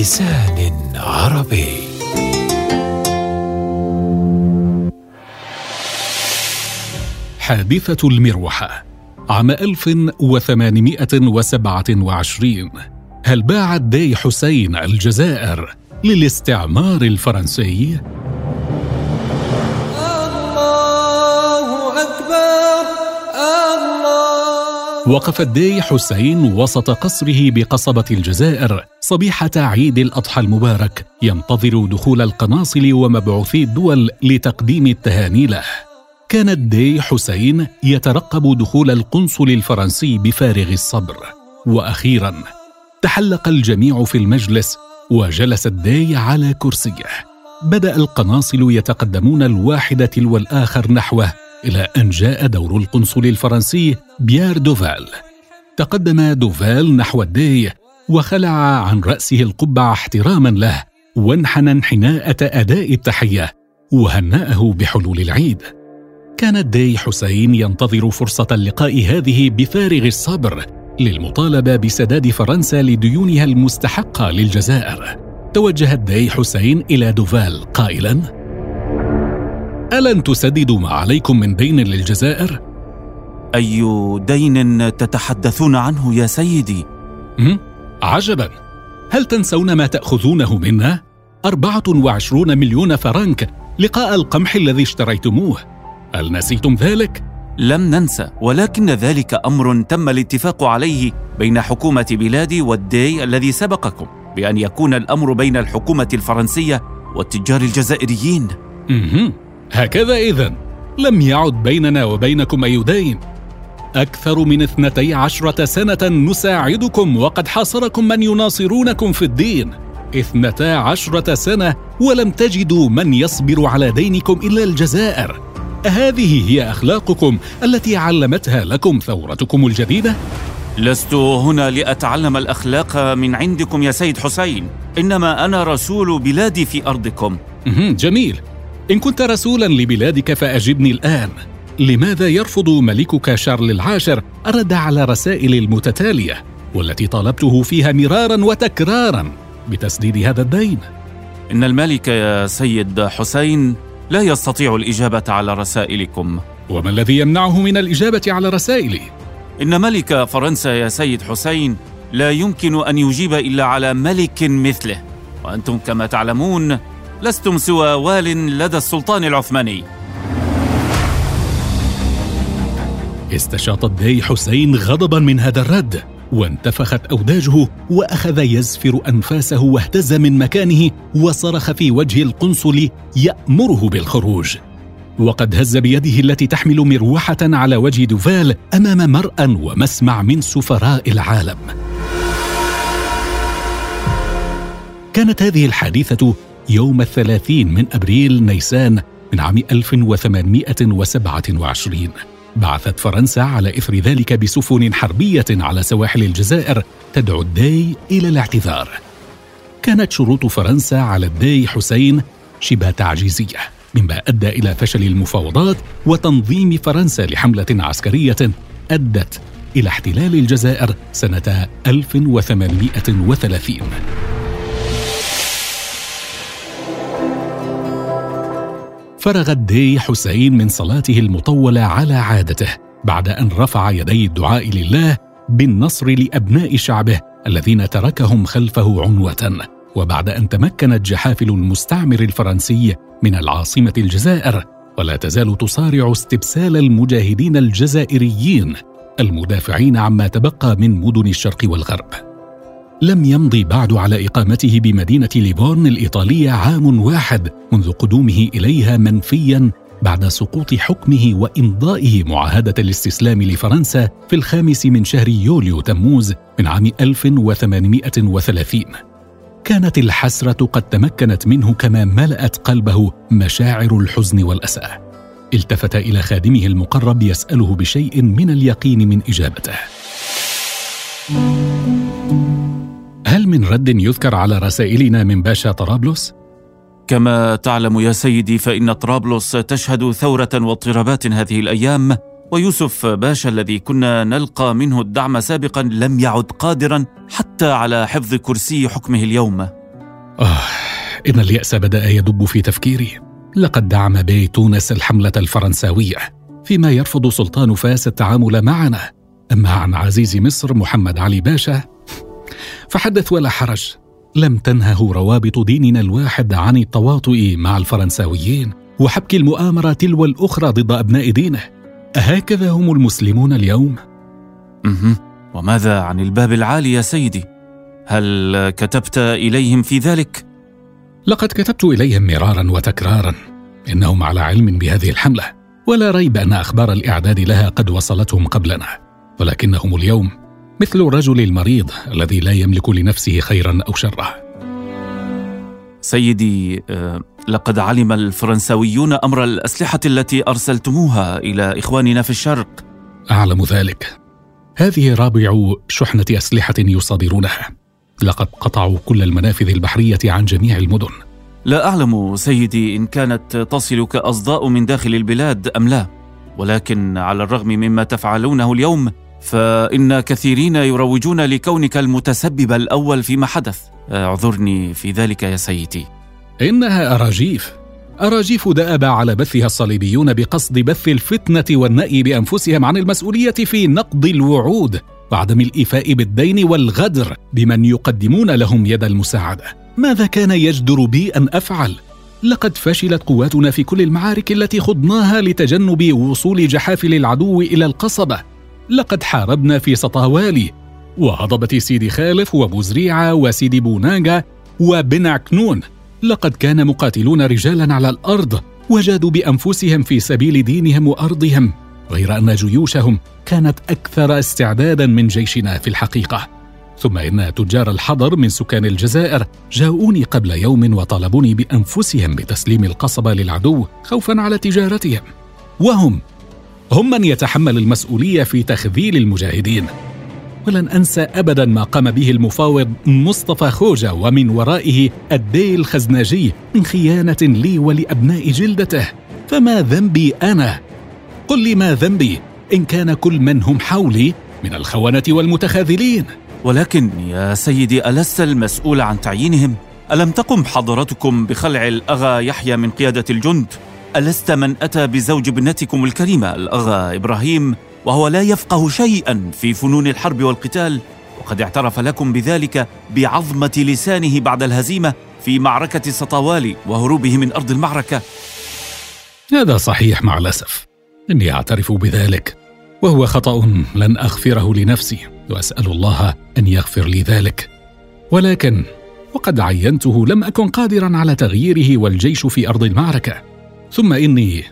بلسان عربي حادثة المروحة عام 1827 هل باعت داي حسين الجزائر للاستعمار الفرنسي؟ وقف الداي حسين وسط قصره بقصبة الجزائر صبيحة عيد الأضحى المبارك ينتظر دخول القناصل ومبعوثي الدول لتقديم التهاني له. كان الداي حسين يترقب دخول القنصل الفرنسي بفارغ الصبر. وأخيرا تحلق الجميع في المجلس وجلس الداي على كرسيه. بدأ القناصل يتقدمون الواحد تلو الآخر نحوه إلى أن جاء دور القنصل الفرنسي بيير دوفال. تقدم دوفال نحو الداي وخلع عن رأسه القبعة احتراما له وانحنى انحناءة أداء التحية وهنأه بحلول العيد. كان الداي حسين ينتظر فرصة اللقاء هذه بفارغ الصبر للمطالبة بسداد فرنسا لديونها المستحقة للجزائر. توجه الداي حسين إلى دوفال قائلا ألن تسددوا ما عليكم من دين للجزائر؟ أي دين تتحدثون عنه يا سيدي؟ عجبا هل تنسون ما تأخذونه منا؟ أربعة وعشرون مليون فرنك لقاء القمح الذي اشتريتموه هل نسيتم ذلك؟ لم ننسى ولكن ذلك أمر تم الاتفاق عليه بين حكومة بلادي والدي الذي سبقكم بأن يكون الأمر بين الحكومة الفرنسية والتجار الجزائريين هكذا إذن. لم يعد بيننا وبينكم أي دين. أكثر من اثنتي عشرة سنة نساعدكم وقد حاصركم من يناصرونكم في الدين. اثنتا عشرة سنة ولم تجدوا من يصبر على دينكم إلا الجزائر. هذه هي أخلاقكم التي علمتها لكم ثورتكم الجديدة؟ لست هنا لأتعلم الأخلاق من عندكم يا سيد حسين. إنما أنا رسول بلادي في أرضكم. جميل. إن كنت رسولا لبلادك فأجبني الآن لماذا يرفض ملكك شارل العاشر الرد على رسائل المتتالية والتي طالبته فيها مرارا وتكرارا بتسديد هذا الدين؟ إن الملك يا سيد حسين لا يستطيع الإجابة على رسائلكم وما الذي يمنعه من الإجابة على رسائلي؟ إن ملك فرنسا يا سيد حسين لا يمكن أن يجيب إلا على ملك مثله وأنتم كما تعلمون لستم سوى وال لدى السلطان العثماني. استشاط الداي حسين غضبا من هذا الرد وانتفخت أوداجه وأخذ يزفر أنفاسه واهتز من مكانه وصرخ في وجه القنصل يأمره بالخروج. وقد هز بيده التي تحمل مروحة على وجه دوفال أمام مرأى ومسمع من سفراء العالم. كانت هذه الحادثة يوم الثلاثين من أبريل نيسان من عام 1827 بعثت فرنسا على إثر ذلك بسفن حربية على سواحل الجزائر تدعو الداي إلى الاعتذار. كانت شروط فرنسا على الداي حسين شبه تعجيزية مما أدى إلى فشل المفاوضات وتنظيم فرنسا لحملة عسكرية أدت إلى احتلال الجزائر سنة 1830 فرغ الداي حسين من صلاته المطولة على عادته بعد أن رفع يدي الدعاء لله بالنصر لأبناء شعبه الذين تركهم خلفه عنوة. وبعد أن تمكنت جحافل المستعمر الفرنسي من العاصمة الجزائر ولا تزال تصارع استبسال المجاهدين الجزائريين المدافعين عما تبقى من مدن الشرق والغرب. لم يمضي بعد على إقامته بمدينة ليفورن الإيطالية عام واحد منذ قدومه إليها منفيا بعد سقوط حكمه وإمضائه معاهدة الاستسلام لفرنسا في الخامس من شهر يوليو تموز من عام 1830 كانت الحسرة قد تمكنت منه كما ملأت قلبه مشاعر الحزن والأسى. التفت إلى خادمه المقرب يسأله بشيء من اليقين من إجابته. من رد يذكر على رسائلنا من باشا طرابلس؟ كما تعلم يا سيدي فإن طرابلس تشهد ثورة واضطرابات هذه الأيام ويوسف باشا الذي كنا نلقى منه الدعم سابقا لم يعد قادرا حتى على حفظ كرسي حكمه اليوم. آه إن اليأس بدأ يدب في تفكيري. لقد دعم بي تونس الحملة الفرنساوية فيما يرفض سلطان فاس التعامل معنا. أما عن عزيز مصر محمد علي باشا فحدث ولا حرج لم تنهه روابط ديننا الواحد عن التواطؤ مع الفرنساويين وحبك المؤامرة تلو الأخرى ضد أبناء دينه أهكذا هم المسلمون اليوم؟ وماذا عن الباب العالي يا سيدي؟ هل كتبت إليهم في ذلك؟ لقد كتبت إليهم مرارا وتكرارا إنهم على علم بهذه الحملة ولا ريب أن أخبار الإعداد لها قد وصلتهم قبلنا ولكنهم اليوم مثل الرجل المريض الذي لا يملك لنفسه خيرا أو شرا. سيدي آه، لقد علم الفرنساويون أمر الأسلحة التي أرسلتموها إلى إخواننا في الشرق. أعلم ذلك. هذه رابع شحنة أسلحة يصادرونها. لقد قطعوا كل المنافذ البحرية عن جميع المدن. لا أعلم سيدي إن كانت تصلك أصداء من داخل البلاد أم لا ولكن على الرغم مما تفعلونه اليوم فإن كثيرين يروجون لكونك المتسبب الأول فيما حدث. اعذرني في ذلك يا سيدي. إنها أراجيف. أراجيف دأب على بثها الصليبيون بقصد بث الفتنة والنأي بأنفسهم عن المسؤولية في نقض الوعود وعدم الإيفاء بالدين والغدر بمن يقدمون لهم يد المساعدة. ماذا كان يجدر بي أن أفعل؟ لقد فشلت قواتنا في كل المعارك التي خضناها لتجنب وصول جحافل العدو إلى القصبة. لقد حاربنا في سطاوالي وهضبة سيدي خالف وبوزريعة وسيدي بوناجا وبن عكنون. لقد كان مقاتلون رجالا على الأرض وجادوا بأنفسهم في سبيل دينهم وأرضهم غير أن جيوشهم كانت أكثر استعدادا من جيشنا في الحقيقة. ثم إن تجار الحضر من سكان الجزائر جاءوني قبل يوم وطلبوني بأنفسهم بتسليم القصبة للعدو خوفا على تجارتهم. وهم هم من يتحمل المسؤولية في تخذيل المجاهدين ولن أنسى أبدا ما قام به المفاوض مصطفى خوجة ومن ورائه الدي الخزناجي من خيانة لي ولأبناء جلدته فما ذنبي أنا؟ قل لي ما ذنبي إن كان كل من هم حولي من الخونة والمتخاذلين ولكن يا سيدي ألست المسؤول عن تعيينهم؟ ألم تقم حضرتكم بخلع الأغا يحيى من قيادة الجند؟ ألست من أتى بزوج ابنتكم الكريمة الأغا إبراهيم وهو لا يفقه شيئا في فنون الحرب والقتال وقد اعترف لكم بذلك بعظمة لسانه بعد الهزيمة في معركة سطاوالي وهروبه من أرض المعركة. هذا صحيح مع الأسف. إني أعترف بذلك وهو خطأ لن أغفره لنفسي وأسأل الله أن يغفر لي ذلك. ولكن وقد عينته لم أكن قادرا على تغييره والجيش في أرض المعركة. ثم إني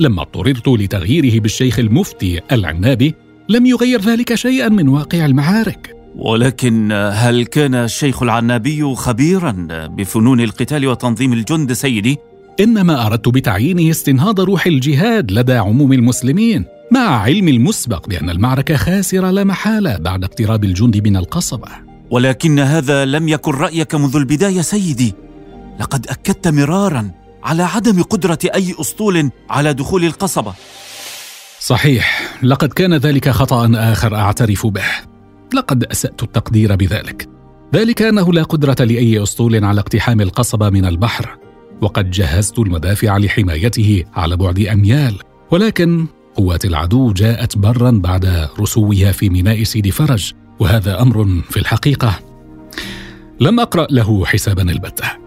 لما اضطررت لتغييره بالشيخ المفتي العنابي لم يغير ذلك شيئا من واقع المعارك. ولكن هل كان الشيخ العنابي خبيرا بفنون القتال وتنظيم الجند سيدي؟ إنما أردت بتعيينه استنهاض روح الجهاد لدى عموم المسلمين مع علم المسبق بأن المعركة خاسره لا محالة بعد اقتراب الجند من القصبة. ولكن هذا لم يكن رأيك منذ البداية سيدي. لقد أكدت مرارا على عدم قدرة أي أسطول على دخول القصبة. صحيح لقد كان ذلك خطأ آخر أعترف به. لقد أسأت التقدير بذلك. ذلك أنه لا قدرة لأي أسطول على اقتحام القصبة من البحر وقد جهزت المدافع لحمايته على بعد أميال. ولكن قوات العدو جاءت برا بعد رسوها في ميناء سيدي فرج وهذا أمر في الحقيقة. لم أقرأ له حسابا البتة.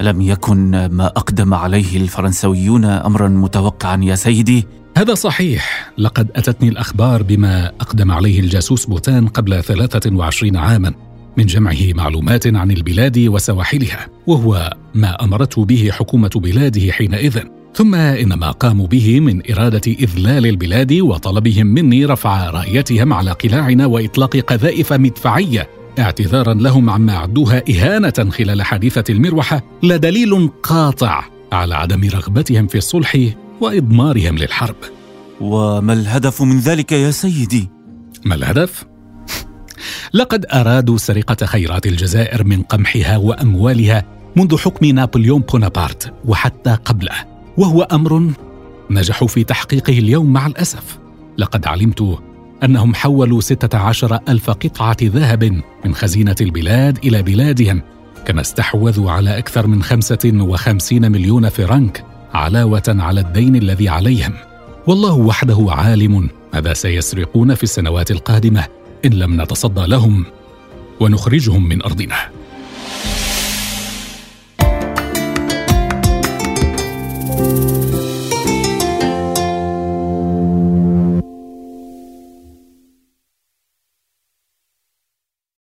لم يكن ما أقدم عليه الفرنسويون امرا متوقعا يا سيدي؟ هذا صحيح. لقد أتتني الأخبار بما أقدم عليه الجاسوس بوتان قبل 23 عاما من جمعه معلومات عن البلاد وسواحلها وهو ما أمرته به حكومة بلاده حينئذ. ثم ان ما قاموا به من إرادة إذلال البلاد وطلبهم مني رفع رأيتهم على قلاعنا وإطلاق قذائف مدفعية اعتذارا لهم عما عدوها إهانة خلال حادثة المروحة لدليل قاطع على عدم رغبتهم في الصلح وإضمارهم للحرب. وما الهدف من ذلك يا سيدي؟ ما الهدف؟ لقد أرادوا سرقة خيرات الجزائر من قمحها وأموالها منذ حكم نابليون بونابرت وحتى قبله وهو أمر نجحوا في تحقيقه اليوم مع الأسف. لقد علمت أنهم حولوا ستة عشر ألف قطعة ذهب من خزينة البلاد إلى بلادهم كما استحوذوا على أكثر من 55 مليون فرنك علاوة على الدين الذي عليهم. والله وحده عالم ماذا سيسرقون في السنوات القادمة إن لم نتصدى لهم ونخرجهم من أرضنا.